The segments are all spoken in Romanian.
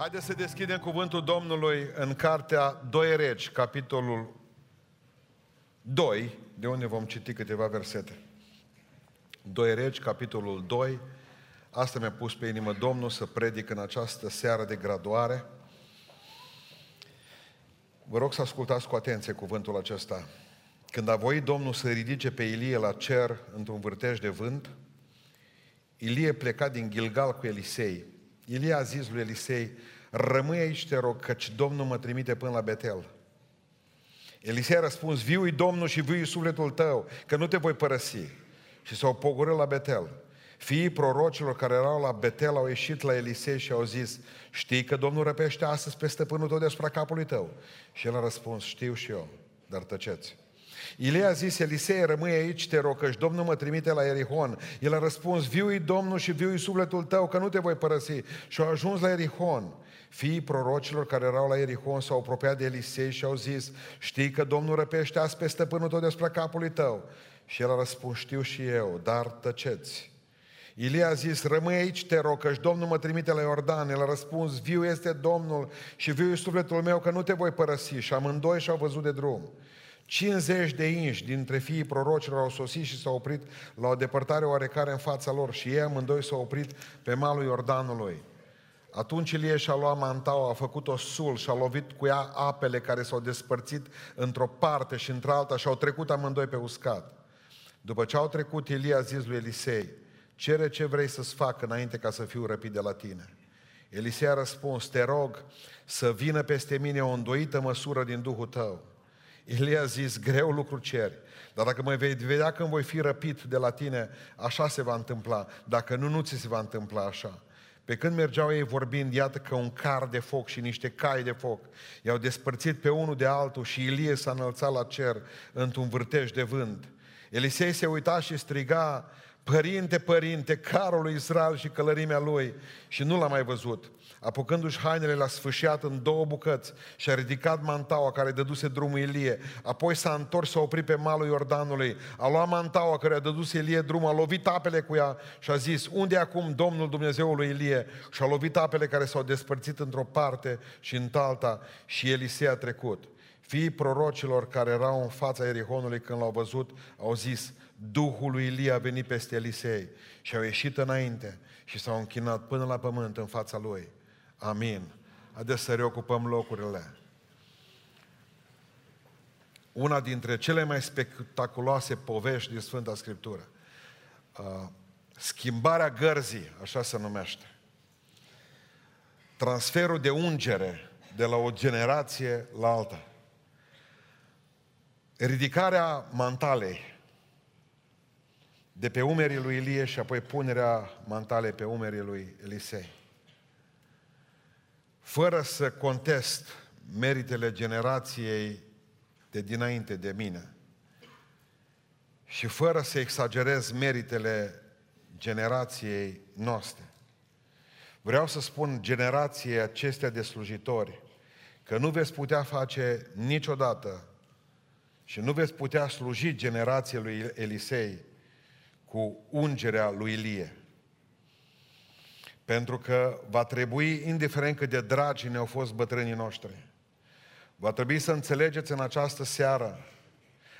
Haideți să deschidem cuvântul Domnului în cartea 2 Regi, capitolul 2, de unde vom citi câteva versete. 2 Regi, capitolul 2. Asta mi-a pus pe inimă Domnul să predic în această seară de graduare. Vă rog să ascultați cu atenție cuvântul acesta. Când a voit Domnul să ridice pe Ilie la cer într-un vârtej de vânt, Ilie pleca din Gilgal cu Elisei. Ilie a zis lui Elisei, rămâi aici, te rog, căci Domnul mă trimite până la Betel. Elisei a răspuns, viu Domnul și viu sufletul tău, că nu te voi părăsi. Și s-au pogorât la Betel. Fiii prorocilor care erau la Betel au ieșit la Elisei și au zis, știi că Domnul răpește astăzi pe stăpânul tău deasupra capului tău? Și el a răspuns, știu și eu, dar tăceți. Ilie a zis, Elisei, rămâi aici, te rog, căci Domnul mă trimite la Erihon. El a răspuns, viu Domnul și viu sufletul tău, că nu te voi părăsi. Și au ajuns la Erihon. Fiii prorocilor care erau la Erihon s-au apropiat de Elisei și au zis, știi că Domnul răpește azi pe stăpânul tău despre capului tău. Și el a răspuns, știu și eu, dar tăceți. Ilie a zis, rămâi aici, te rog, căci Domnul mă trimite la Iordan. El a răspuns, viu este Domnul și viu sufletul meu că nu te voi părăsi. Și amândoi și-au văzut de drum. 50 de inși dintre fiii prorocilor au sosit și s-au oprit la o depărtare oarecare în fața lor și ei amândoi s-au oprit pe malul Iordanului. Atunci Ilie și-a luat mantaua, a făcut o sul și a lovit cu ea apele care s-au despărțit într-o parte și într-alta și au trecut amândoi pe uscat. După ce au trecut, Ilie a zis lui Elisei, cere ce vrei să-ți fac înainte ca să fiu răpit de la tine. Elisei a răspuns, te rog să vină peste mine o îndoită măsură din Duhul tău. Ilie a zis, greu lucru ceri, dar dacă mă vei vedea când voi fi răpit de la tine, așa se va întâmpla. Dacă nu, nu ți se va întâmpla așa. Pe când mergeau ei vorbind, iată că un car de foc și niște cai de foc i-au despărțit pe unul de altul și Ilie s-a înălțat la cer într-un vârtej de vânt. Elisei se uita și striga, Părinte, părinte, carul lui Israel și călărimea lui și nu l-a mai văzut. Apucându-și hainele, l-a sfâșiat în două bucăți și a ridicat mantaua care dăduse drumul Ilie. Apoi s-a întors, s-a oprit pe malul Iordanului, a luat mantaua care a dăduse Ilie drumul, a lovit apele cu ea și a zis, unde acum Domnul Dumnezeului Ilie? Și a lovit apele care s-au despărțit într-o parte și într-alta și Elisei a trecut. Fiii prorocilor care erau în fața Erihonului când l-au văzut, au zis, Duhul lui Ilie a venit peste Elisei și au ieșit înainte și s-au închinat până la pământ în fața lui. Amin. Haideți să reocupăm locurile. Una dintre cele mai spectaculoase povești din Sfânta Scriptură. Uh, schimbarea gărzii, așa se numește. Transferul de ungere de la o generație la alta. Ridicarea mantalei de pe umerii lui Ilie și apoi punerea mantalei pe umerii lui Elisei fără să contest meritele generației de dinainte de mine și fără să exagerez meritele generației noastre. Vreau să spun generației acestea de slujitori că nu veți putea face niciodată și nu veți putea sluji generației lui Elisei cu ungerea lui Ilie. Pentru că va trebui, indiferent cât de dragi ne-au fost bătrânii noștri, va trebui să înțelegeți în această seară,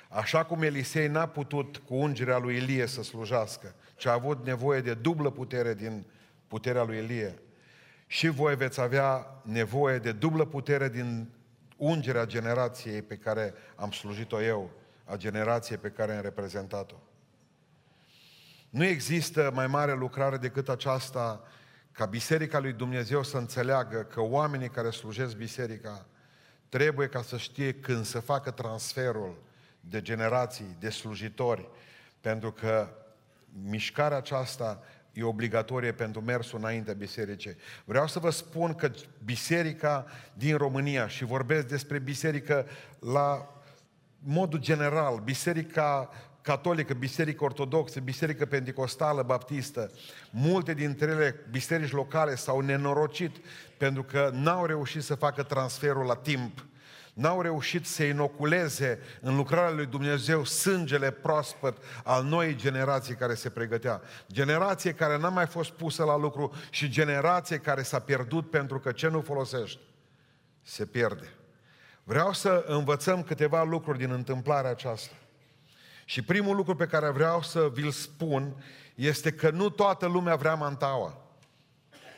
așa cum Elisei n-a putut cu ungerea lui Ilie să slujească, ci a avut nevoie de dublă putere din puterea lui Ilie, și voi veți avea nevoie de dublă putere din ungerea generației pe care am slujit-o eu, a generației pe care am reprezentat-o. Nu există mai mare lucrare decât aceasta ca Biserica lui Dumnezeu să înțeleagă că oamenii care slujesc Biserica trebuie ca să știe când să facă transferul de generații, de slujitori, pentru că mișcarea aceasta e obligatorie pentru mersul înaintea bisericii. Vreau să vă spun că biserica din România, și vorbesc despre biserică la modul general, biserica catolică, biserică ortodoxă, biserică pentecostală, baptistă, multe dintre ele, biserici locale, s-au nenorocit pentru că n-au reușit să facă transferul la timp. n-au reușit să inoculeze în lucrarea lui Dumnezeu sângele proaspăt al noii generații care se pregătea. Generație care n-a mai fost pusă la lucru și generație care s-a pierdut pentru că ce nu folosește se pierde. Vreau să învățăm câteva lucruri din întâmplarea aceasta. Și primul lucru pe care vreau să vi-l spun este că nu toată lumea vrea mantaua.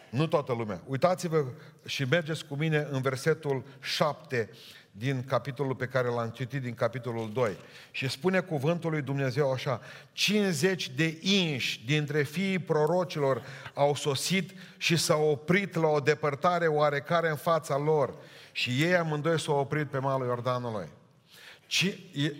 Nu toată lumea. Uitați-vă și mergeți cu mine în versetul 7 din capitolul pe care l-am citit, din capitolul 2. Și spune cuvântul lui Dumnezeu așa, 50 de inși dintre fiii prorocilor au sosit și s-au oprit la o depărtare oarecare în fața lor. Și ei amândoi s-au oprit pe malul Iordanului.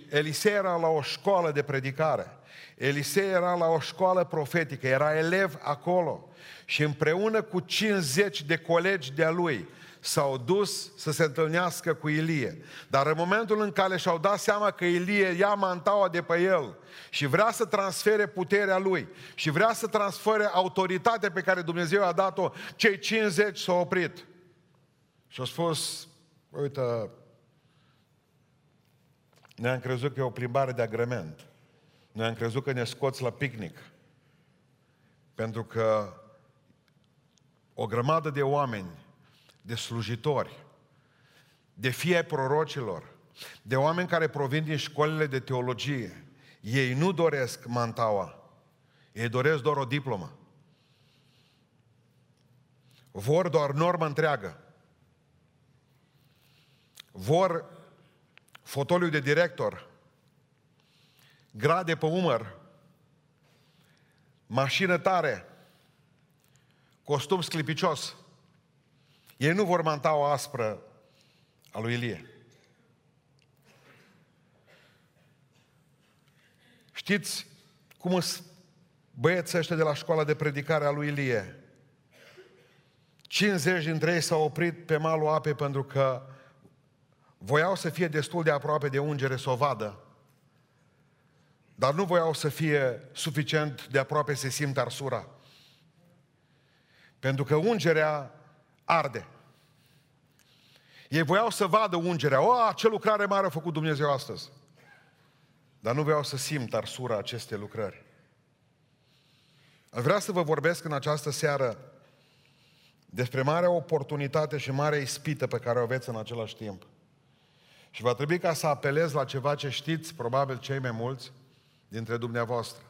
Elisei era la o școală de predicare. Elisei era la o școală profetică, era elev acolo. Și împreună cu 50 de colegi de-a lui, s-au dus să se întâlnească cu Ilie. Dar în momentul în care și-au dat seama că Ilie ia mantaua de pe el și vrea să transfere puterea lui și vrea să transfere autoritatea pe care Dumnezeu a dat-o, cei 50 s-au oprit. Și au spus, uite, ne-am crezut că e o plimbare de agrement. Noi am crezut că ne scoți la picnic. Pentru că o grămadă de oameni, de slujitori, de fie ai prorocilor, de oameni care provin din școlile de teologie, ei nu doresc mantaua, ei doresc doar o diplomă. Vor doar normă întreagă. Vor fotoliu de director, grade pe umăr, mașină tare, costum sclipicios. Ei nu vor manta o aspră a lui Ilie. Știți cum sunt băieții ăștia de la școala de predicare a lui Ilie? 50 dintre ei s-au oprit pe malul apei pentru că voiau să fie destul de aproape de ungere să o vadă, dar nu voiau să fie suficient de aproape să simtă arsura. Pentru că ungerea arde. Ei voiau să vadă ungerea. O, ce lucrare mare a făcut Dumnezeu astăzi. Dar nu vreau să simt arsura acestei lucrări. Vreau să vă vorbesc în această seară despre marea oportunitate și marea ispită pe care o aveți în același timp. Și va trebui ca să apelez la ceva ce știți, probabil cei mai mulți dintre dumneavoastră.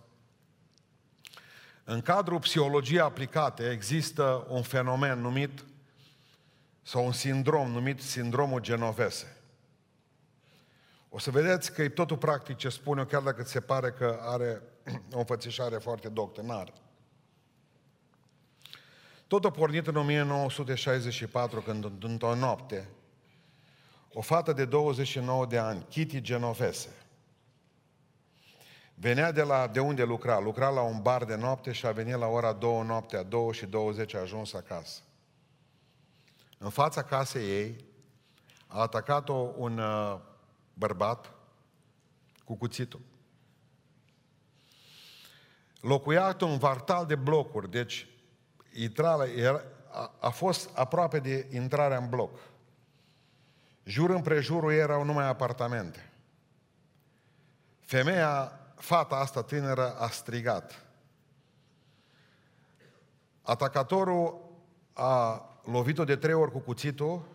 În cadrul psihologiei aplicate există un fenomen numit sau un sindrom numit sindromul genovese. O să vedeți că e totul practic ce spun eu, chiar dacă ți se pare că are o înfățișare foarte doctrinară. Tot a pornit în 1964, când într-o noapte, o fată de 29 de ani, Kitty Genovese, venea de, la, de unde lucra, lucra la un bar de noapte și a venit la ora 2 noaptea, 2 și 20 a ajuns acasă. În fața casei ei a atacat-o un uh, bărbat cu cuțitul. Locuia un vartal de blocuri, deci intrarea era, a, a fost aproape de intrarea în bloc. Jur împrejurul erau numai apartamente. Femeia, fata asta tânără, a strigat. Atacatorul a lovit-o de trei ori cu cuțitul,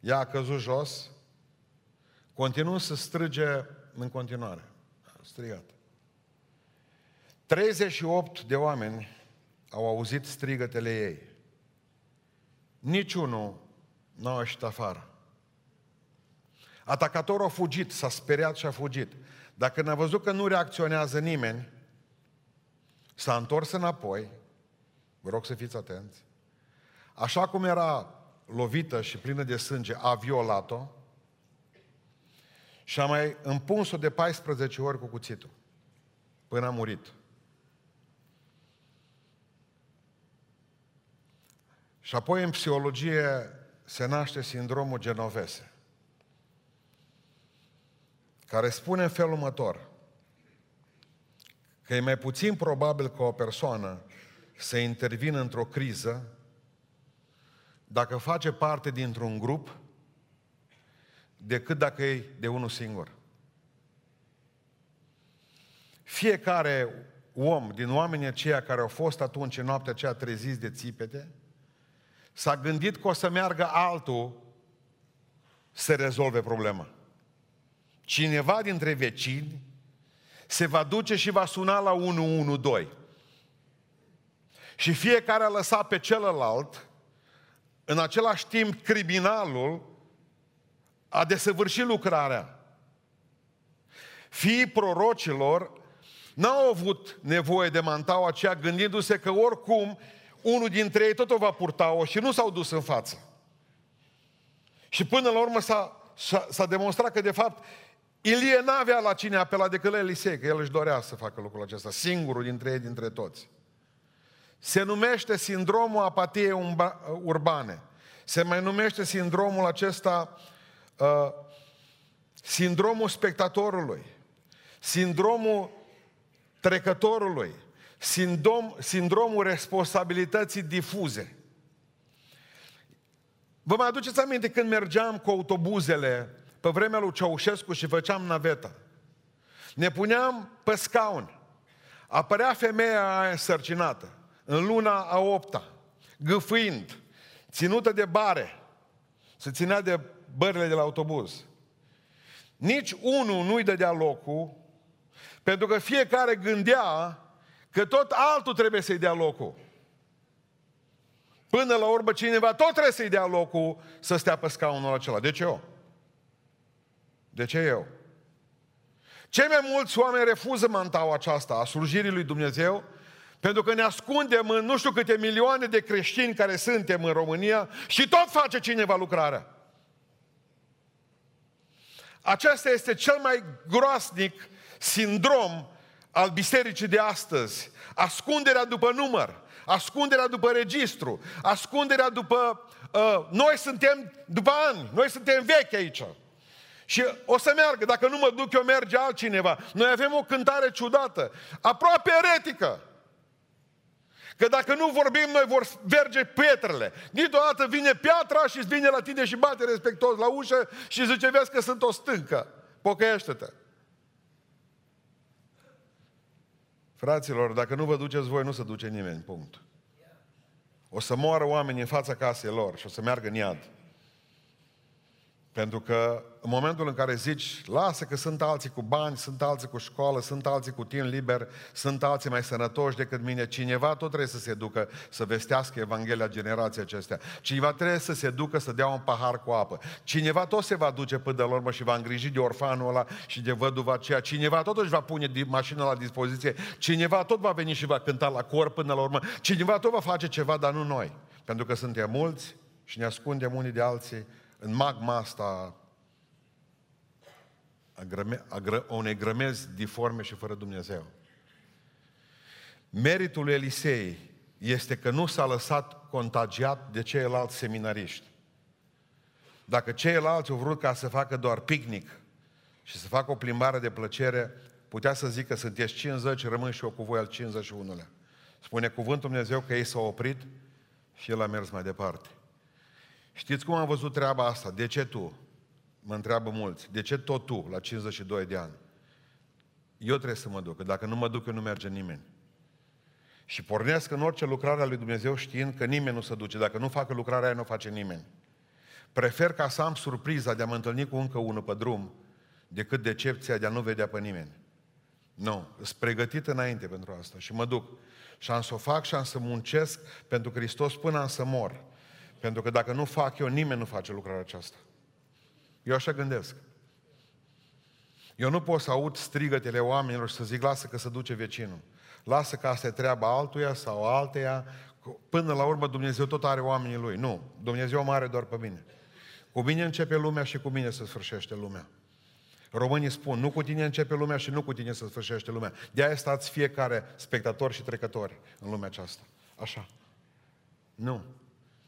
ea a căzut jos, continuând să strige în continuare. A strigat. 38 de oameni au auzit strigătele ei. Niciunul nu au ieșit afară. Atacatorul a fugit, s-a speriat și a fugit. Dar când a văzut că nu reacționează nimeni, s-a întors înapoi, vă rog să fiți atenți, așa cum era lovită și plină de sânge, a violat-o și a mai împuns-o de 14 ori cu cuțitul, până a murit. Și apoi în psihologie se naște sindromul genovese, care spune în felul următor, că e mai puțin probabil ca o persoană să intervină într-o criză dacă face parte dintr-un grup decât dacă e de unul singur. Fiecare om din oamenii aceia care au fost atunci în noaptea aceea treziți de țipete, s-a gândit că o să meargă altul să rezolve problema. Cineva dintre vecini se va duce și va suna la 112. Și fiecare a lăsat pe celălalt, în același timp criminalul a desăvârșit lucrarea. Fiii prorocilor n-au avut nevoie de mantaua aceea gândindu-se că oricum unul dintre ei tot o va purta-o și nu s-au dus în față. Și până la urmă s-a, s-a, s-a demonstrat că de fapt Ilie n-avea la cine apela decât la Elisei, că el își dorea să facă lucrul acesta, singurul dintre ei, dintre toți. Se numește sindromul apatiei urbane. Se mai numește sindromul acesta uh, sindromul spectatorului, sindromul trecătorului, sindrom, sindromul responsabilității difuze. Vă mai aduceți aminte când mergeam cu autobuzele pe vremea lui Ceaușescu și făceam naveta. Ne puneam pe scaun. Apărea femeia aia însărcinată, în luna a opta, gâfâind, ținută de bare, se ținea de bările de la autobuz. Nici unul nu-i dădea locul, pentru că fiecare gândea că tot altul trebuie să-i dea locul. Până la urmă cineva tot trebuie să-i dea locul să stea pe scaunul acela. De ce eu? De ce eu? Cei mai mulți oameni refuză mantaua aceasta a slujirii lui Dumnezeu pentru că ne ascundem în nu știu câte milioane de creștini care suntem în România și tot face cineva lucrarea. Acesta este cel mai groasnic sindrom al bisericii de astăzi. Ascunderea după număr, ascunderea după registru, ascunderea după... Uh, noi suntem după ani, noi suntem vechi aici. Și o să meargă, dacă nu mă duc eu, merge altcineva. Noi avem o cântare ciudată, aproape eretică. Că dacă nu vorbim, noi vor verge pietrele. Dintr-o vine piatra și îți vine la tine și bate respectos la ușă și zice, vezi că sunt o stâncă. Pocăiește-te. Fraților, dacă nu vă duceți voi, nu se duce nimeni, punct. O să moară oamenii în fața casei lor și o să meargă în iad. Pentru că în momentul în care zici, lasă că sunt alții cu bani, sunt alții cu școală, sunt alții cu timp liber, sunt alții mai sănătoși decât mine, cineva tot trebuie să se ducă să vestească Evanghelia generației acestea. Cineva trebuie să se ducă să dea un pahar cu apă. Cineva tot se va duce până la urmă și va îngriji de orfanul ăla și de văduva aceea. Cineva tot își va pune mașina la dispoziție. Cineva tot va veni și va cânta la cor până la urmă. Cineva tot va face ceva, dar nu noi. Pentru că suntem mulți și ne ascundem unii de alții în magma asta a, grăme, a gră, unei grămezi diforme și fără Dumnezeu. Meritul lui Elisei este că nu s-a lăsat contagiat de ceilalți seminariști. Dacă ceilalți au vrut ca să facă doar picnic și să facă o plimbare de plăcere, putea să zică sunteți 50, rămân și eu cu voi al 51-lea. Spune cuvântul Dumnezeu că ei s-au oprit și el a mers mai departe. Știți cum am văzut treaba asta? De ce tu? Mă întreabă mulți. De ce tot tu, la 52 de ani? Eu trebuie să mă duc. Dacă nu mă duc, eu nu merge nimeni. Și pornesc în orice lucrare a lui Dumnezeu știind că nimeni nu se duce. Dacă nu facă lucrarea aia, nu face nimeni. Prefer ca să am surpriza de a mă întâlni cu încă unul pe drum, decât decepția de a nu vedea pe nimeni. Nu, sunt pregătit înainte pentru asta și mă duc. Și am să o fac și am să muncesc pentru Hristos până am să mor. Pentru că dacă nu fac eu, nimeni nu face lucrarea aceasta. Eu așa gândesc. Eu nu pot să aud strigătele oamenilor și să zic, lasă că se duce vecinul. Lasă că asta e treaba altuia sau alteia. Până la urmă Dumnezeu tot are oamenii Lui. Nu, Dumnezeu mă are doar pe mine. Cu mine începe lumea și cu mine se sfârșește lumea. Românii spun, nu cu tine începe lumea și nu cu tine se sfârșește lumea. De-aia stați fiecare spectator și trecători în lumea aceasta. Așa. Nu.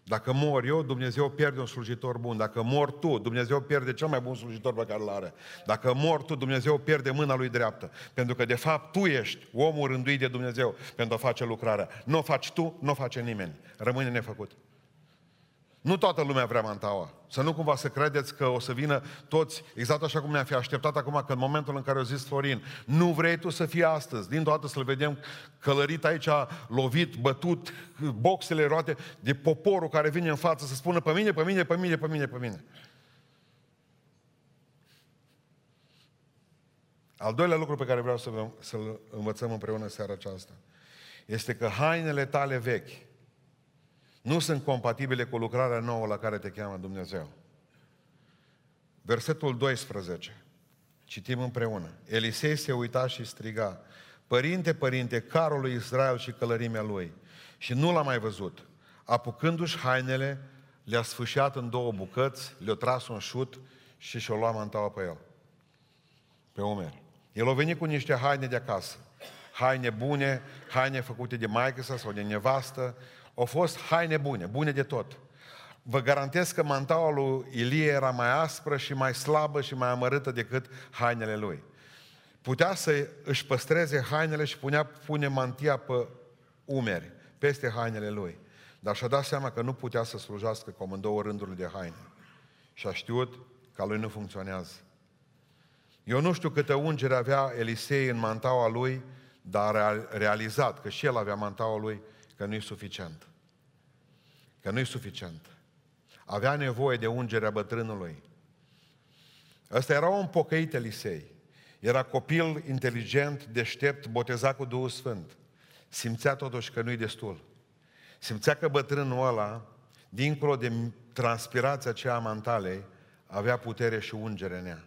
Dacă mor eu, Dumnezeu pierde un slujitor bun. Dacă mor tu, Dumnezeu pierde cel mai bun slujitor pe care îl are. Dacă mor tu, Dumnezeu pierde mâna lui dreaptă. Pentru că, de fapt, tu ești omul rânduit de Dumnezeu pentru a face lucrarea. Nu o faci tu, nu o face nimeni. Rămâne nefăcut. Nu toată lumea vrea mantaua. Să nu cumva să credeți că o să vină toți, exact așa cum ne-am fi așteptat acum, că în momentul în care au zis Florin, nu vrei tu să fii astăzi, din toată să-l vedem călărit aici, lovit, bătut, boxele roate de poporul care vine în față să spună pe mine, pe mine, pe mine, pe mine, pe mine. Al doilea lucru pe care vreau să să-l învățăm împreună seara aceasta este că hainele tale vechi nu sunt compatibile cu lucrarea nouă la care te cheamă Dumnezeu. Versetul 12. Citim împreună. Elisei se uita și striga, Părinte, părinte, carul lui Israel și călărimea lui. Și nu l-a mai văzut. Apucându-și hainele, le-a sfâșiat în două bucăți, le-a tras un șut și și-o luat mantaua pe el. Pe umeri. El a venit cu niște haine de acasă. Haine bune, haine făcute de maică sau de nevastă. Au fost haine bune, bune de tot. Vă garantez că mantaua lui Ilie era mai aspră și mai slabă și mai amărâtă decât hainele lui. Putea să își păstreze hainele și punea, pune mantia pe umeri, peste hainele lui. Dar și-a dat seama că nu putea să slujească cum în două rânduri de haine. Și a știut că lui nu funcționează. Eu nu știu câtă ungere avea Elisei în mantaua lui, dar a realizat că și el avea mantaua lui, că nu e suficient. Că nu e suficient. Avea nevoie de ungerea bătrânului. Ăsta era un pocăit Elisei. Era copil inteligent, deștept, botezat cu Duhul Sfânt. Simțea totuși că nu-i destul. Simțea că bătrânul ăla, dincolo de transpirația aceea a mantalei, avea putere și ungere în ea.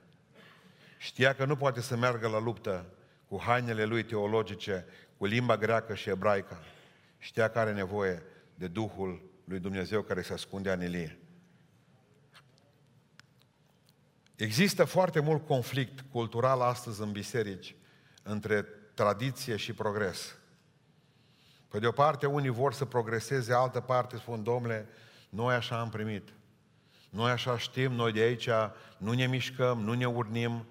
Știa că nu poate să meargă la luptă cu hainele lui teologice, cu limba greacă și ebraică. Știa că are nevoie de Duhul lui Dumnezeu care se ascundea în Elie. Există foarte mult conflict cultural astăzi în biserici între tradiție și progres. Pe de o parte, unii vor să progreseze, altă parte spun, domnule, noi așa am primit. Noi așa știm, noi de aici nu ne mișcăm, nu ne urnim,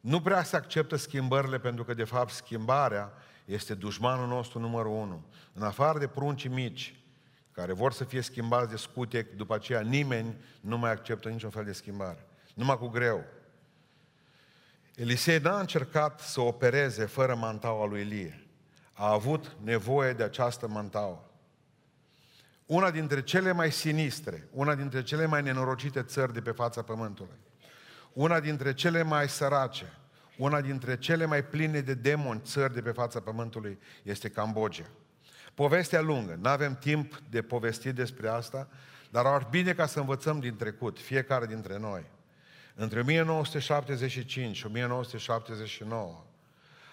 nu prea se acceptă schimbările pentru că, de fapt, schimbarea este dușmanul nostru numărul unu. În afară de pruncii mici, care vor să fie schimbați de scutec, după aceea nimeni nu mai acceptă niciun fel de schimbare. Numai cu greu. Elisei n-a încercat să opereze fără mantaua lui Elie. A avut nevoie de această mantaua. Una dintre cele mai sinistre, una dintre cele mai nenorocite țări de pe fața pământului una dintre cele mai sărace, una dintre cele mai pline de demoni țări de pe fața pământului este Cambodgia. Povestea lungă, nu avem timp de povesti despre asta, dar ar bine ca să învățăm din trecut, fiecare dintre noi. Între 1975 și 1979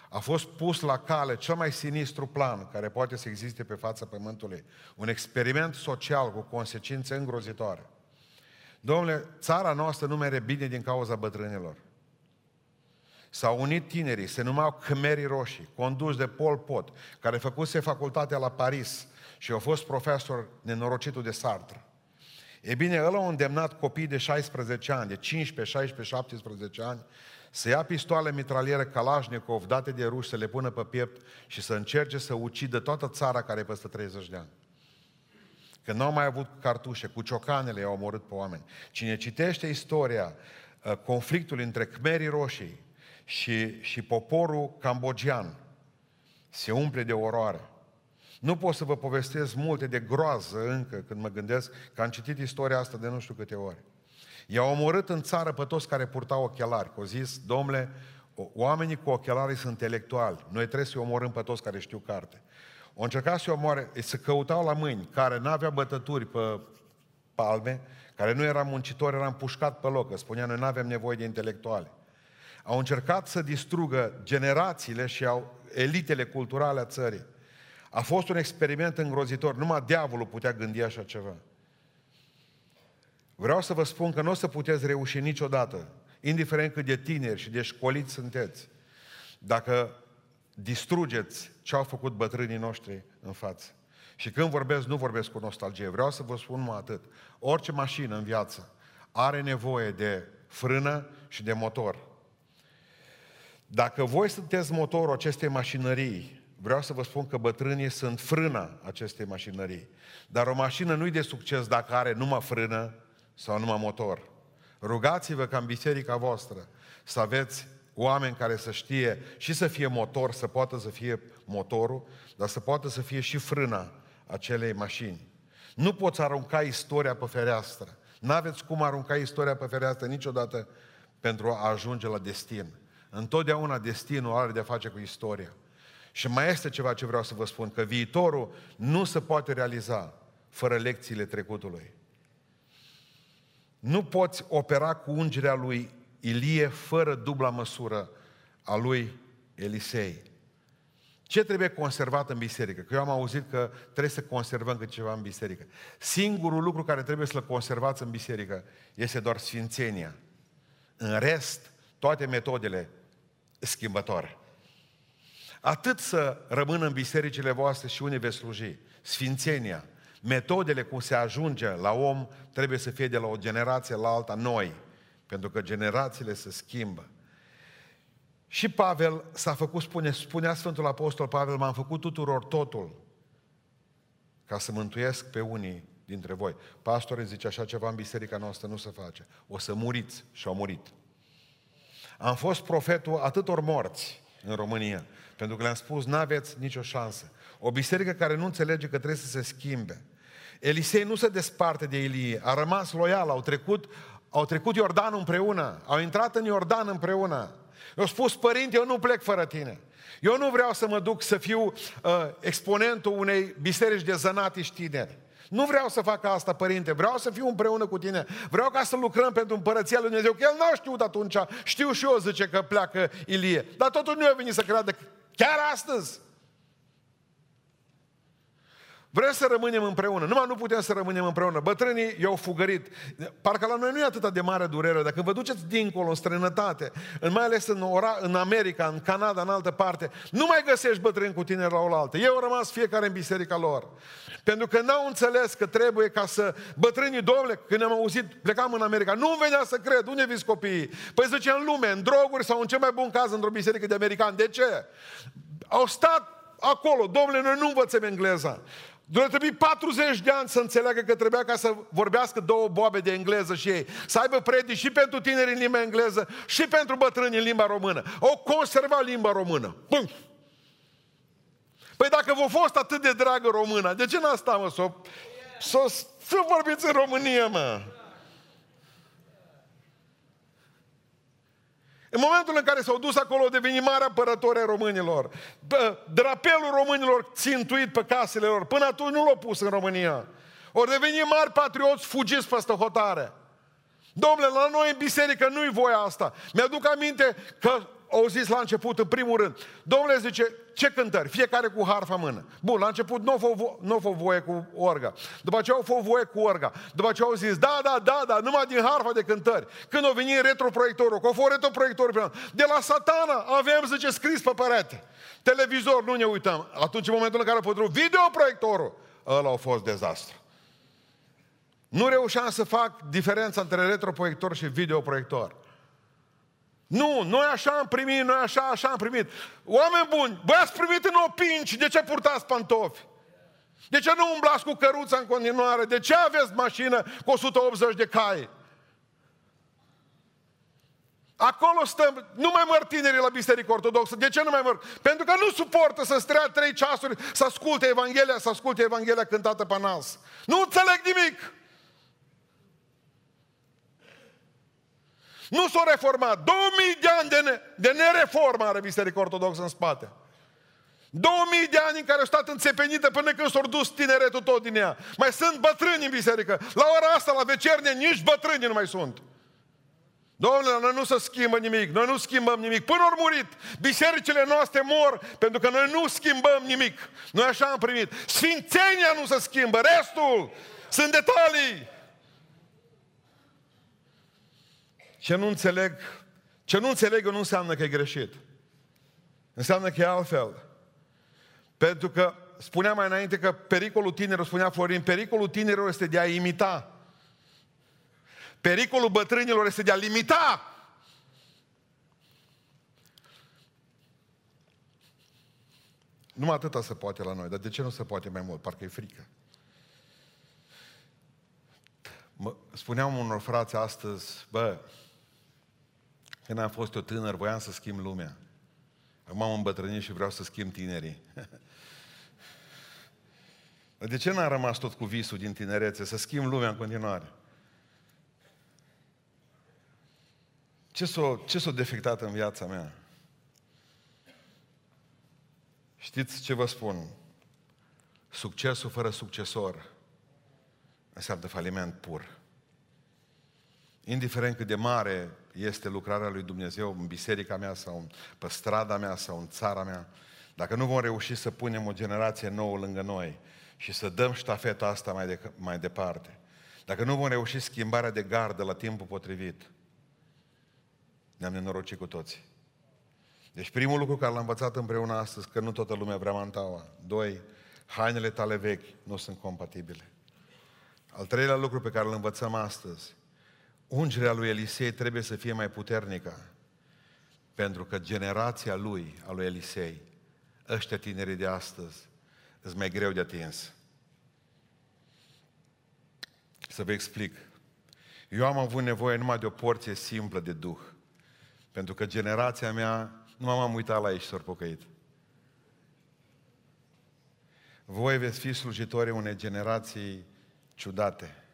a fost pus la cale cel mai sinistru plan care poate să existe pe fața Pământului. Un experiment social cu consecințe îngrozitoare. Domnule, țara noastră nu mere bine din cauza bătrânilor. S-au unit tinerii, se numeau Khmerii Roșii, conduși de Pol Pot, care făcuse facultatea la Paris și a fost profesor nenorocitul de Sartre. E bine, ăla a îndemnat copii de 16 ani, de 15, 16, 17 ani, să ia pistoale mitraliere Kalashnikov date de ruși, să le pună pe piept și să încerce să ucidă toată țara care peste 30 de ani. Că nu au mai avut cartușe, cu ciocanele au omorât pe oameni. Cine citește istoria uh, conflictului între Khmerii Roșii și, și poporul cambogian, se umple de oroare. Nu pot să vă povestesc multe de groază încă când mă gândesc că am citit istoria asta de nu știu câte ori. I-au omorât în țară pe toți care purtau ochelari. Au zis, domnule, oamenii cu ochelari sunt intelectuali. Noi trebuie să-i omorâm pe toți care știu carte. O încercat să omoare, să căutau la mâini, care nu avea bătături pe palme, care nu era muncitor, era împușcat pe loc, că spunea, noi nu avem nevoie de intelectuale. Au încercat să distrugă generațiile și au elitele culturale a țării. A fost un experiment îngrozitor. Numai diavolul putea gândi așa ceva. Vreau să vă spun că nu o să puteți reuși niciodată, indiferent cât de tineri și de școliți sunteți, dacă distrugeți ce au făcut bătrânii noștri în față. Și când vorbesc, nu vorbesc cu nostalgie. Vreau să vă spun numai atât. Orice mașină în viață are nevoie de frână și de motor. Dacă voi sunteți motorul acestei mașinării, vreau să vă spun că bătrânii sunt frâna acestei mașinării. Dar o mașină nu-i de succes dacă are numai frână sau numai motor. Rugați-vă ca în biserica voastră să aveți oameni care să știe și să fie motor, să poată să fie motorul, dar să poată să fie și frâna acelei mașini. Nu poți arunca istoria pe fereastră. N-aveți cum arunca istoria pe fereastră niciodată pentru a ajunge la destin. Întotdeauna destinul are de-a face cu istoria. Și mai este ceva ce vreau să vă spun, că viitorul nu se poate realiza fără lecțiile trecutului. Nu poți opera cu ungerea lui Ilie fără dubla măsură a lui Elisei. Ce trebuie conservat în biserică? Că eu am auzit că trebuie să conservăm câte ceva în biserică. Singurul lucru care trebuie să-l conservați în biserică este doar sfințenia. În rest, toate metodele schimbătoare. Atât să rămână în bisericile voastre și unde veți sluji. Sfințenia. Metodele cum se ajunge la om trebuie să fie de la o generație la alta noi. Pentru că generațiile se schimbă. Și Pavel s-a făcut, spune, spunea Sfântul Apostol Pavel, m-am făcut tuturor totul ca să mântuiesc pe unii dintre voi. Pastore zice așa ceva în biserica noastră nu se face. O să muriți și au murit. Am fost profetul atâtor morți în România, pentru că le-am spus, n-aveți nicio șansă. O biserică care nu înțelege că trebuie să se schimbe. Elisei nu se desparte de Ilie, a rămas loial, au trecut, au trecut Iordan împreună, au intrat în Iordan împreună. Eu spus, părinte, eu nu plec fără tine. Eu nu vreau să mă duc să fiu uh, exponentul unei biserici de zănatiști tineri. Nu vreau să fac asta, părinte, vreau să fiu împreună cu tine. Vreau ca să lucrăm pentru împărăția lui Dumnezeu, că el n-a știut atunci, știu și eu, zice că pleacă Ilie. Dar totul nu a venit să creadă chiar astăzi. Vrem să rămânem împreună. Numai nu putem să rămânem împreună. Bătrânii i-au fugărit. Parcă la noi nu e atât de mare durere. Dacă vă duceți dincolo, în străinătate, în mai ales în, ora, în America, în Canada, în altă parte, nu mai găsești bătrâni cu tine la oaltă. Ei au rămas fiecare în biserica lor. Pentru că n-au înțeles că trebuie ca să... Bătrânii, domnule, când am auzit, plecam în America, nu venea să cred. Unde viți copiii? Păi zice, în lume, în droguri sau în cel mai bun caz într-o biserică de americani. De ce? Au stat acolo, domnule, noi nu învățăm engleza. Doar trebuie 40 de ani să înțeleagă că trebuia ca să vorbească două boabe de engleză și ei. Să aibă predici și pentru tineri în limba engleză și pentru bătrâni în limba română. O conserva limba română. Pum! Păi dacă v-a fost atât de dragă româna, de ce n-a stat, mă, să, să, să vorbiți în România, mă? În momentul în care s-au dus acolo, au devenit mari apărători ai românilor. Bă, drapelul românilor țintuit pe casele lor. Până atunci nu l-au pus în România. Au devenit mari patrioți fugiți peste hotare. Domnule, la noi în biserică nu-i voia asta. Mi-aduc aminte că au zis la început, în primul rând, domnule zice, ce cântări? Fiecare cu harfa în mână. Bun, la început nu au vo- nu fost voie cu orga. După aceea au fost voie cu orga. După aceea au zis, da, da, da, da, numai din harfa de cântări. Când au venit retroproiectorul, că au fost retroproiectorul, de la satana avem, zice, scris pe perete. Televizor, nu ne uităm. Atunci, în momentul în care a fost videoproiectorul, ăla a fost dezastru. Nu reușeam să fac diferența între retroproiector și videoproiector. Nu, noi așa am primit, noi așa, așa am primit. Oameni buni, voi ați primit în opinci, de ce purtați pantofi? De ce nu umblați cu căruța în continuare? De ce aveți mașină cu 180 de cai? Acolo stăm, nu mai măr tinerii la Biserică Ortodoxă. De ce nu mai măr? Pentru că nu suportă să strea trei ceasuri să asculte Evanghelia, să asculte Evanghelia cântată pe nas. Nu înțeleg nimic. Nu s-au reformat. 2000 de ani de, ne, de nereformă are Biserica Ortodoxă în spate. 2000 de ani în care au stat înțepenită până când s-au dus tineretul tot din ea. Mai sunt bătrâni în biserică. La ora asta, la vecernie, nici bătrâni nu mai sunt. Domnule, noi nu se schimbă nimic, noi nu schimbăm nimic. Până au murit, bisericile noastre mor pentru că noi nu schimbăm nimic. Noi așa am primit. Sfințenia nu se schimbă, restul sunt detalii. Ce nu înțeleg, ce nu înțeleg eu nu înseamnă că e greșit. Înseamnă că e altfel. Pentru că spunea mai înainte că pericolul tinerilor, spunea Florin, pericolul tinerilor este de a imita. Pericolul bătrânilor este de a limita. Numai atâta se poate la noi, dar de ce nu se poate mai mult? Parcă e frică. Mă, spuneam unor frați astăzi, bă, când am fost eu tânăr, voiam să schimb lumea. Acum am îmbătrânit și vreau să schimb tinerii. De ce n-am rămas tot cu visul din tinerețe? Să schimb lumea în continuare. Ce s-a, ce s-a defectat în viața mea? Știți ce vă spun? Succesul fără succesor înseamnă faliment pur. Indiferent cât de mare este lucrarea lui Dumnezeu în biserica mea sau pe strada mea sau în țara mea, dacă nu vom reuși să punem o generație nouă lângă noi și să dăm ștafeta asta mai, de, mai departe, dacă nu vom reuși schimbarea de gardă la timpul potrivit, ne-am nenorocit cu toții. Deci primul lucru care l-am învățat împreună astăzi, că nu toată lumea vrea mantaua. Doi, hainele tale vechi nu sunt compatibile. Al treilea lucru pe care îl învățăm astăzi, ungerea lui Elisei trebuie să fie mai puternică, pentru că generația lui, a lui Elisei, ăștia tinerii de astăzi, sunt mai greu de atins. Să vă explic. Eu am avut nevoie numai de o porție simplă de Duh. Pentru că generația mea, nu m-am uitat la ei și s-au pocăit. Voi veți fi slujitorii unei generații ciudate.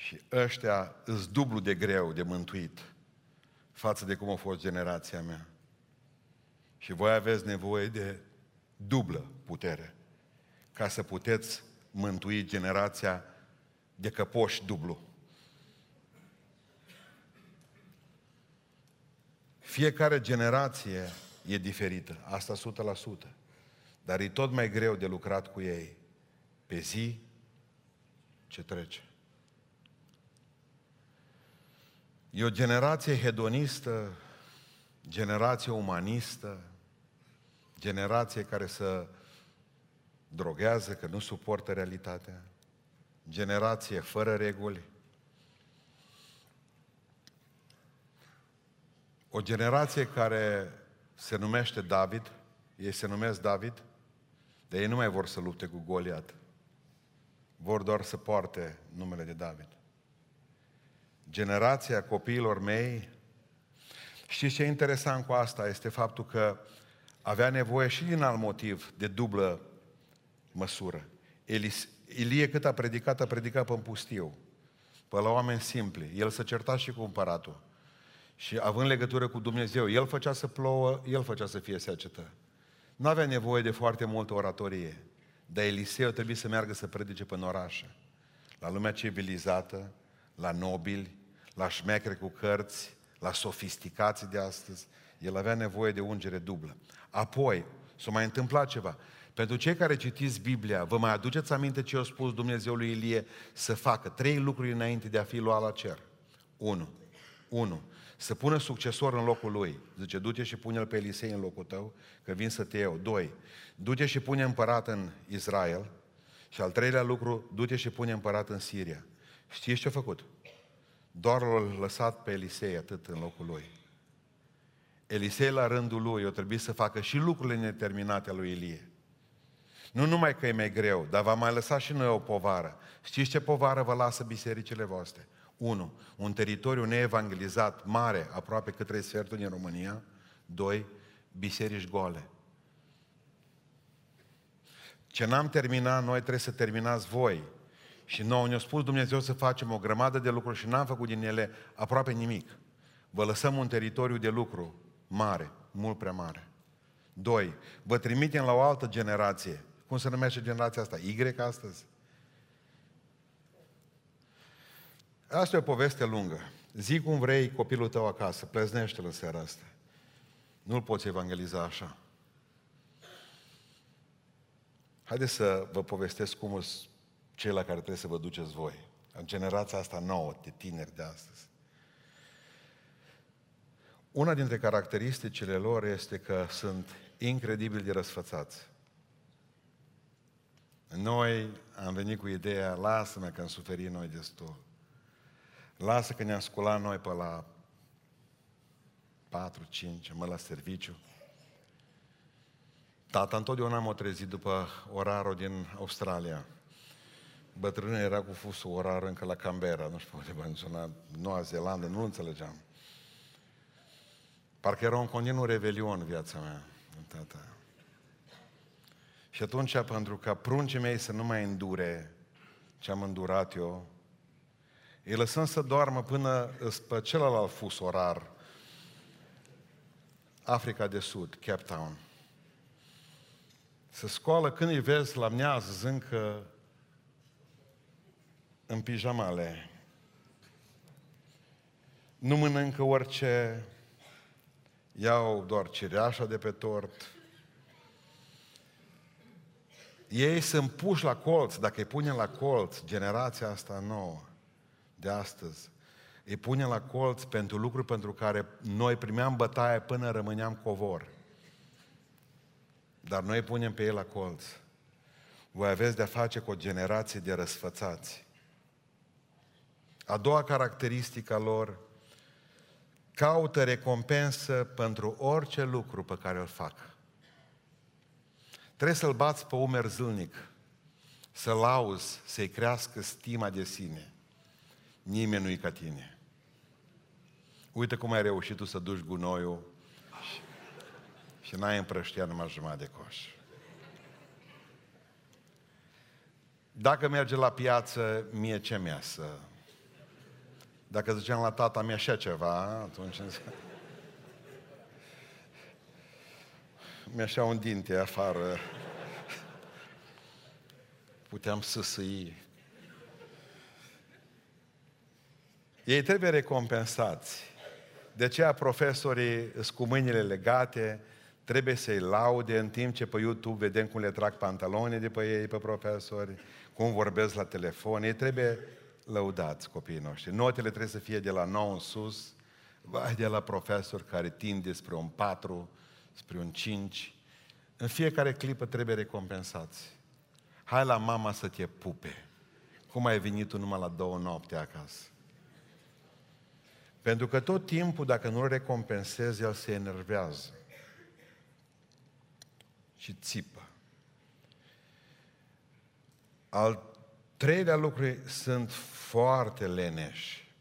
Și ăștia îs dublu de greu de mântuit față de cum a fost generația mea. Și voi aveți nevoie de dublă putere ca să puteți mântui generația de căpoși dublu. Fiecare generație e diferită, asta 100%. Dar e tot mai greu de lucrat cu ei pe zi ce trece. E o generație hedonistă, generație umanistă, generație care să droghează, că nu suportă realitatea, generație fără reguli, o generație care se numește David, ei se numesc David, dar ei nu mai vor să lupte cu Goliat. Vor doar să poarte numele de David. Generația copiilor mei, știți ce e interesant cu asta? Este faptul că avea nevoie și din alt motiv de dublă măsură. Elis, Ilie cât a predicat, a predicat pe în pustiu, pe la oameni simpli. El să certa și cu împăratul. Și având legătură cu Dumnezeu, el făcea să plouă, el făcea să fie secetă. Nu avea nevoie de foarte multă oratorie. Dar Eliseu trebuie să meargă să predice pe orașe. La lumea civilizată, la nobili, la șmecre cu cărți, la sofisticații de astăzi. El avea nevoie de ungere dublă. Apoi, s-a mai întâmplat ceva. Pentru cei care citiți Biblia, vă mai aduceți aminte ce a spus Dumnezeu lui Ilie să facă trei lucruri înainte de a fi luat la cer. Unu. Unu. Să pună succesor în locul lui. Zice, du-te și pune-l pe Elisei în locul tău, că vin să te iau. Doi. Du-te și pune împărat în Israel. Și al treilea lucru, du-te și pune împărat în Siria. Știți ce a făcut? Doar l-a lăsat pe Elisei atât în locul lui. Elisei la rândul lui o trebuie să facă și lucrurile neterminate a lui Elie. Nu numai că e mai greu, dar va mai lăsa și noi o povară. Știți ce povară vă lasă bisericile voastre? Unu, un teritoriu neevangelizat mare, aproape cât trei sferturi din România. Doi, biserici goale. Ce n-am terminat, noi trebuie să terminați voi. Și nouă ne-a spus Dumnezeu să facem o grămadă de lucruri și n-am făcut din ele aproape nimic. Vă lăsăm un teritoriu de lucru mare, mult prea mare. Doi, vă trimitem la o altă generație. Cum se numește generația asta? Y astăzi? Asta e o poveste lungă. Zi cum vrei copilul tău acasă, pleznește-l în seara asta. Nu-l poți evangeliza așa. Haideți să vă povestesc cum sunt cei la care trebuie să vă duceți voi. În generația asta nouă, de tineri de astăzi. Una dintre caracteristicile lor este că sunt incredibil de răsfățați. Noi am venit cu ideea, lasă-mă că am suferit noi destul. Lasă că ne-am sculat noi pe la 4, 5, mă la serviciu. Tata întotdeauna m-a trezit după orarul din Australia. Bătrânul era cu fusul orar încă la Canberra, nu știu de bani suna, Noua Zeelandă, nu înțelegeam. Parcă era un continuu revelion viața mea, tata. Și atunci, pentru ca pruncii mei să nu mai îndure ce am îndurat eu, îi lăsăm să doarmă până pe celălalt fus orar, Africa de Sud, Cape Town. Să scoală când îi vezi la miază, încă în pijamale. Nu mănâncă orice, iau doar cireașa de pe tort. Ei sunt puși la colț, dacă îi punem la colț, generația asta nouă de astăzi, îi pune la colț pentru lucruri pentru care noi primeam bătaie până rămâneam covor. Dar noi punem pe ei la colț. Voi aveți de-a face cu o generație de răsfățați. A doua caracteristică a lor, caută recompensă pentru orice lucru pe care îl fac. Trebuie să-l bați pe umer zilnic, să-l auzi, să-i crească stima de sine. Nimeni nu-i ca tine. Uite cum ai reușit tu să duci gunoiul și, și n-ai împrăștiat numai jumătate de coș. Dacă merge la piață, mie ce mi să... Dacă ziceam la tata mi așa ceva, atunci mi-așa un dinte afară. Puteam să săi. Ei trebuie recompensați. De aceea profesorii sunt cu mâinile legate, trebuie să-i laude în timp ce pe YouTube vedem cum le trag pantaloni de pe ei, pe profesori, cum vorbesc la telefon. Ei trebuie lăudați copiii noștri. Notele trebuie să fie de la 9 în sus, vai de la profesori care tinde spre un 4, spre un 5. În fiecare clipă trebuie recompensați. Hai la mama să te pupe. Cum ai venit tu numai la două noapte acasă? Pentru că tot timpul, dacă nu-l recompensezi, el se enervează. Și țipă. Al treilea lucru sunt foarte leneși.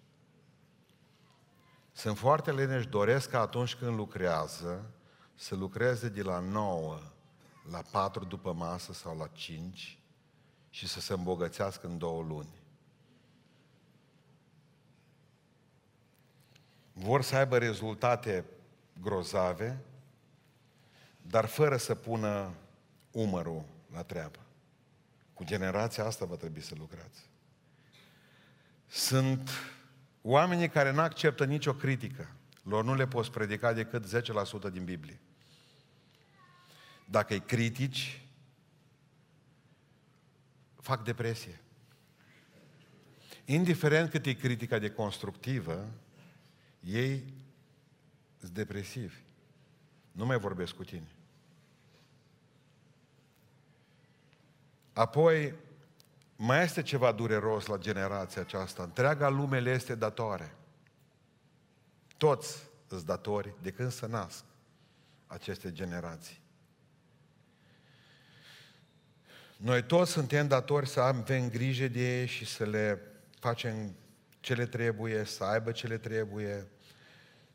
Sunt foarte leneși, doresc ca atunci când lucrează, să lucreze de la 9 la 4 după masă sau la 5 și să se îmbogățească în două luni. vor să aibă rezultate grozave, dar fără să pună umărul la treabă. Cu generația asta va trebui să lucrați. Sunt oamenii care nu acceptă nicio critică. Lor nu le poți predica decât 10% din Biblie. Dacă îi critici, fac depresie. Indiferent cât e critica de constructivă, ei sunt depresivi. Nu mai vorbesc cu tine. Apoi, mai este ceva dureros la generația aceasta. Întreaga lume le este datoare. Toți sunt datori de când să nasc aceste generații. Noi toți suntem datori să avem grijă de ei și să le facem ce le trebuie, să aibă ce le trebuie,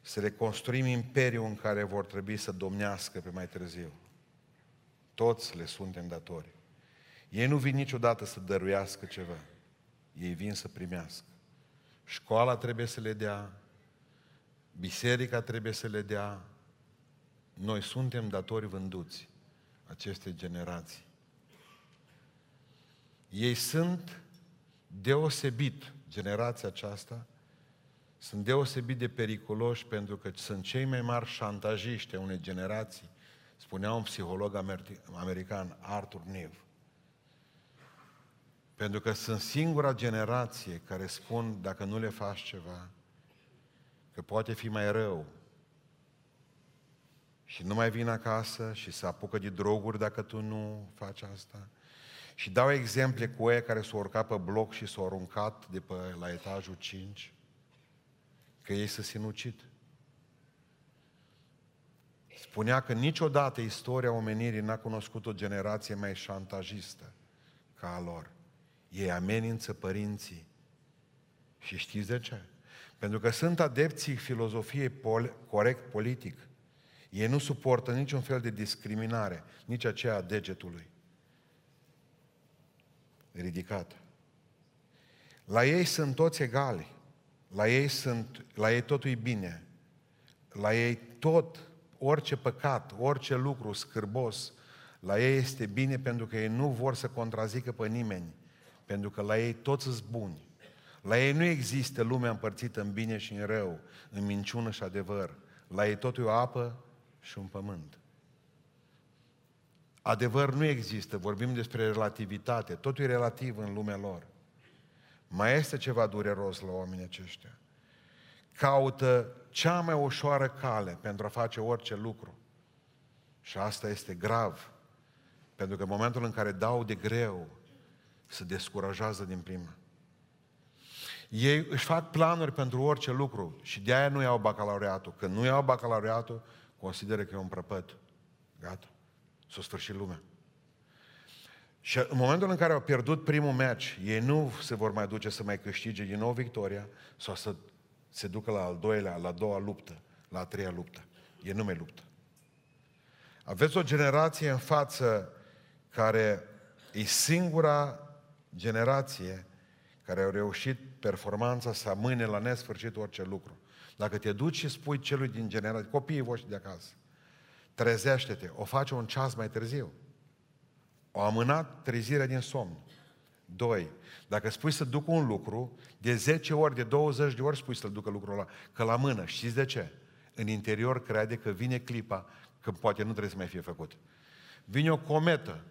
să le construim imperiul în care vor trebui să domnească pe mai târziu. Toți le suntem datori. Ei nu vin niciodată să dăruiască ceva. Ei vin să primească. Școala trebuie să le dea, biserica trebuie să le dea. Noi suntem datori vânduți acestei generații. Ei sunt deosebit generația aceasta, sunt deosebit de periculoși pentru că sunt cei mai mari șantajiști a unei generații, spunea un psiholog american, Arthur Neve. Pentru că sunt singura generație care spun, dacă nu le faci ceva, că poate fi mai rău. Și nu mai vin acasă și se apucă de droguri dacă tu nu faci asta. Și dau exemple cu ei care s-au urcat pe bloc și s-au aruncat de pe la etajul 5, că ei se sinucid. spunea că niciodată istoria omenirii n-a cunoscut o generație mai șantajistă ca a lor. Ei amenință părinții. Și știți de ce? Pentru că sunt adepții filozofiei pol- corect politic. Ei nu suportă niciun fel de discriminare, nici aceea a degetului. Ridicat. La ei sunt toți egali. La ei, sunt, la ei totul e bine. La ei tot, orice păcat, orice lucru scârbos, la ei este bine pentru că ei nu vor să contrazică pe nimeni. Pentru că la ei toți sunt buni. La ei nu există lumea împărțită în bine și în rău, în minciună și adevăr. La ei totul e o apă și un pământ. Adevăr nu există, vorbim despre relativitate, totul e relativ în lumea lor. Mai este ceva dureros la oamenii aceștia. Caută cea mai ușoară cale pentru a face orice lucru. Și asta este grav. Pentru că în momentul în care dau de greu, se descurajează din prima. Ei își fac planuri pentru orice lucru și de aia nu iau bacalaureatul. Când nu iau bacalaureatul, consideră că e un prăpăt. Gata. S-a sfârșit lumea. Și în momentul în care au pierdut primul match, ei nu se vor mai duce să mai câștige din nou victoria sau să se ducă la al doilea, la a doua luptă, la a treia luptă. Ei nu mai luptă. Aveți o generație în față care e singura generație care au reușit performanța să amâne la nesfârșit orice lucru. Dacă te duci și spui celui din generație, copiii voștri de acasă, trezește-te, o face un ceas mai târziu. O amânat trezirea din somn. Doi, dacă spui să ducă un lucru, de 10 ori, de 20 de ori spui să-l ducă lucrul ăla, că la mână. Știți de ce? În interior crede că vine clipa când poate nu trebuie să mai fie făcut. Vine o cometă,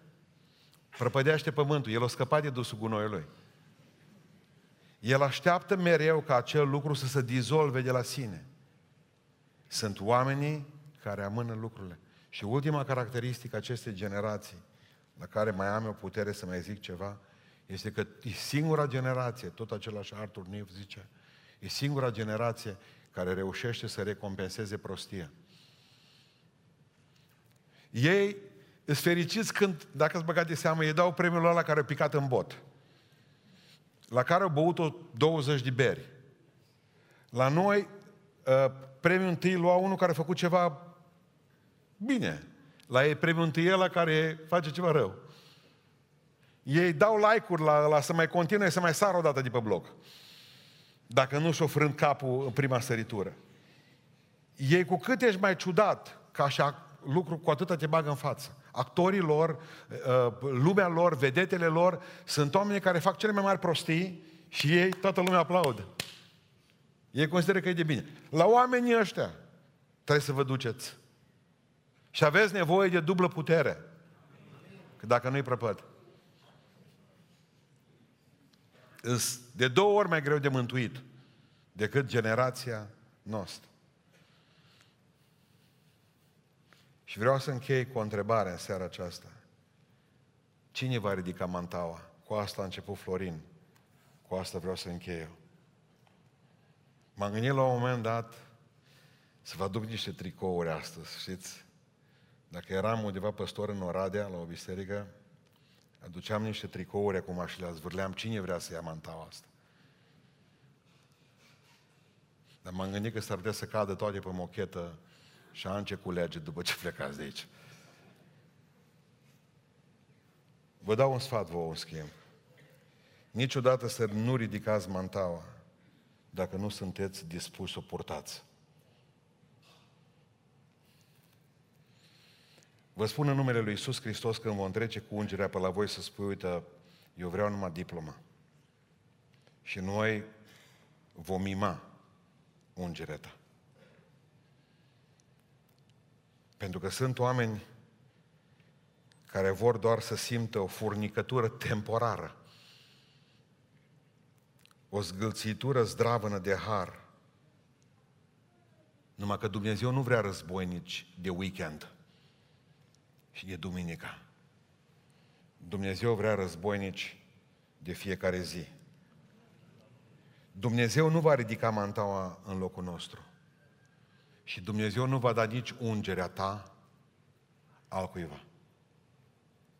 prăpădește pământul, el o scăpat de dusul gunoiului. El așteaptă mereu ca acel lucru să se dizolve de la sine. Sunt oamenii care amână lucrurile. Și ultima caracteristică acestei generații, la care mai am o putere să mai zic ceva, este că e singura generație, tot același Arthur Neff zice, e singura generație care reușește să recompenseze prostia. Ei sunt fericiți când, dacă îți băgat de seamă, ei dau premiul ăla care a picat în bot la care au băut-o 20 de beri. La noi, uh, premiul întâi lua unul care a făcut ceva bine. La ei premiul întâi la care face ceva rău. Ei dau like-uri la, la să mai continue, să mai sară o dată de pe bloc. Dacă nu și-o frânt capul în prima săritură. Ei cu cât ești mai ciudat, ca așa lucru, cu atâta te bagă în față actorii lor, uh, lumea lor, vedetele lor, sunt oameni care fac cele mai mari prostii și ei, toată lumea aplaudă. Ei consideră că e de bine. La oamenii ăștia trebuie să vă duceți. Și aveți nevoie de dublă putere. Că dacă nu-i prăpăd. De două ori mai greu de mântuit decât generația noastră. Și vreau să închei cu o întrebare în seara aceasta. Cine va ridica mantaua? Cu asta a început Florin. Cu asta vreau să închei eu. M-am gândit la un moment dat să vă aduc niște tricouri astăzi, știți? Dacă eram undeva păstor în Oradea, la o biserică, aduceam niște tricouri acum și le zvârleam cine vrea să ia mantaua asta. Dar m-am gândit că s-ar putea să cadă toate pe mochetă și ance culege după ce plecați de aici. Vă dau un sfat vouă, în schimb. Niciodată să nu ridicați mantaua dacă nu sunteți dispuși să o purtați. Vă spun în numele Lui Iisus Hristos când vom trece cu ungerea pe la voi să spui, uite, eu vreau numai diploma. Și noi vom mima ungerea ta. Pentru că sunt oameni care vor doar să simtă o furnicătură temporară, o zgâlțitură zdravănă de har. Numai că Dumnezeu nu vrea războinici de weekend și de duminica. Dumnezeu vrea războinici de fiecare zi. Dumnezeu nu va ridica mantaua în locul nostru. Și Dumnezeu nu va da nici ungerea ta al cuiva.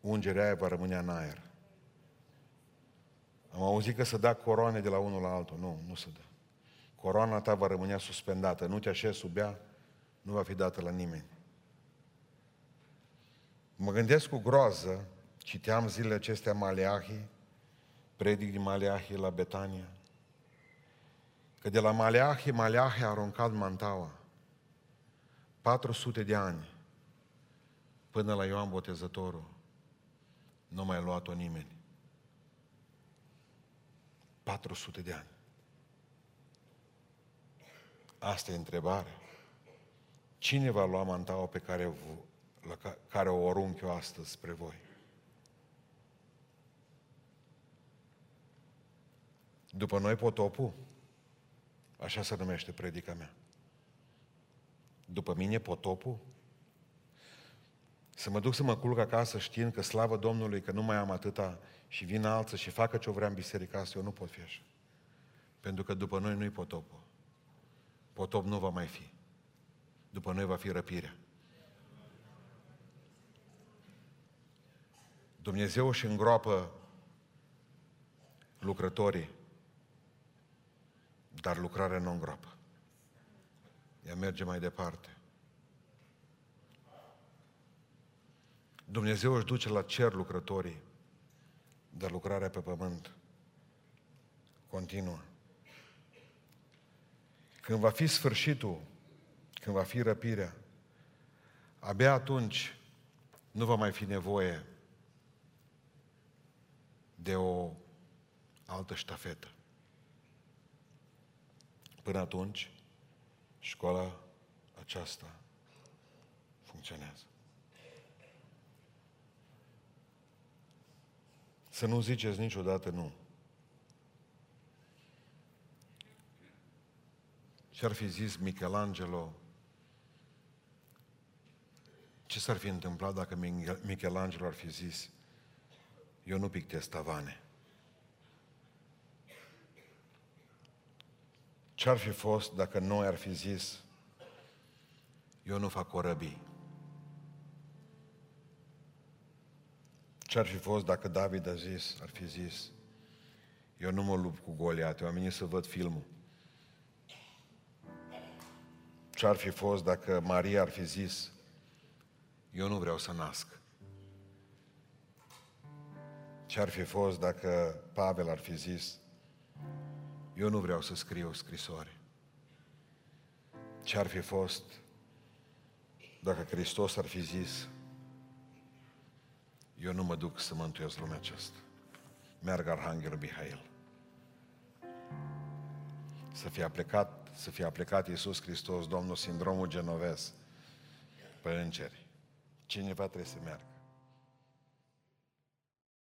Ungerea aia va rămâne în aer. Am auzit că să da coroane de la unul la altul. Nu, nu se dă. Coroana ta va rămâne suspendată. Nu te așezi sub ea, nu va fi dată la nimeni. Mă gândesc cu groază, citeam zilele acestea Maleahi, predic din Maleahi la Betania, că de la Maleahi, Maleahi a aruncat mantaua. 400 de ani până la Ioan Botezătorul. Nu mai a luat-o nimeni. 400 de ani. Asta e întrebarea. Cine va lua mantaua pe care, la care o arunc eu astăzi spre voi? După noi potopul? Așa se numește predica mea. După mine potopul? Să mă duc să mă culc acasă știind că slavă Domnului că nu mai am atâta și vin alță și facă ce o vrea în biserica asta, eu nu pot fi așa. Pentru că după noi nu-i potopul. Potop nu va mai fi. După noi va fi răpirea. Dumnezeu își îngroapă lucrătorii, dar lucrarea nu îngroapă. Ea merge mai departe. Dumnezeu își duce la cer lucrătorii, dar lucrarea pe pământ continuă. Când va fi sfârșitul, când va fi răpirea, abia atunci nu va mai fi nevoie de o altă ștafetă. Până atunci, școala aceasta funcționează. Să nu ziceți niciodată nu. Ce ar fi zis Michelangelo? Ce s-ar fi întâmplat dacă Michelangelo ar fi zis eu nu pictez tavane? Ce ar fi fost dacă noi ar fi zis eu nu fac corăbii? Ce ar fi fost dacă David a zis, ar fi zis, eu nu mă lupt cu Goliat, eu am venit să văd filmul. Ce ar fi fost dacă Maria ar fi zis, eu nu vreau să nasc. Ce ar fi fost dacă Pavel ar fi zis, eu nu vreau să scriu o scrisoare. Ce ar fi fost dacă Hristos ar fi zis, eu nu mă duc să mântuiesc lumea aceasta. Merg Arhanghelul Mihail. Să fie aplicat, să fie aplicat Iisus Hristos, Domnul, sindromul genovez pe îngeri. Cineva trebuie să meargă.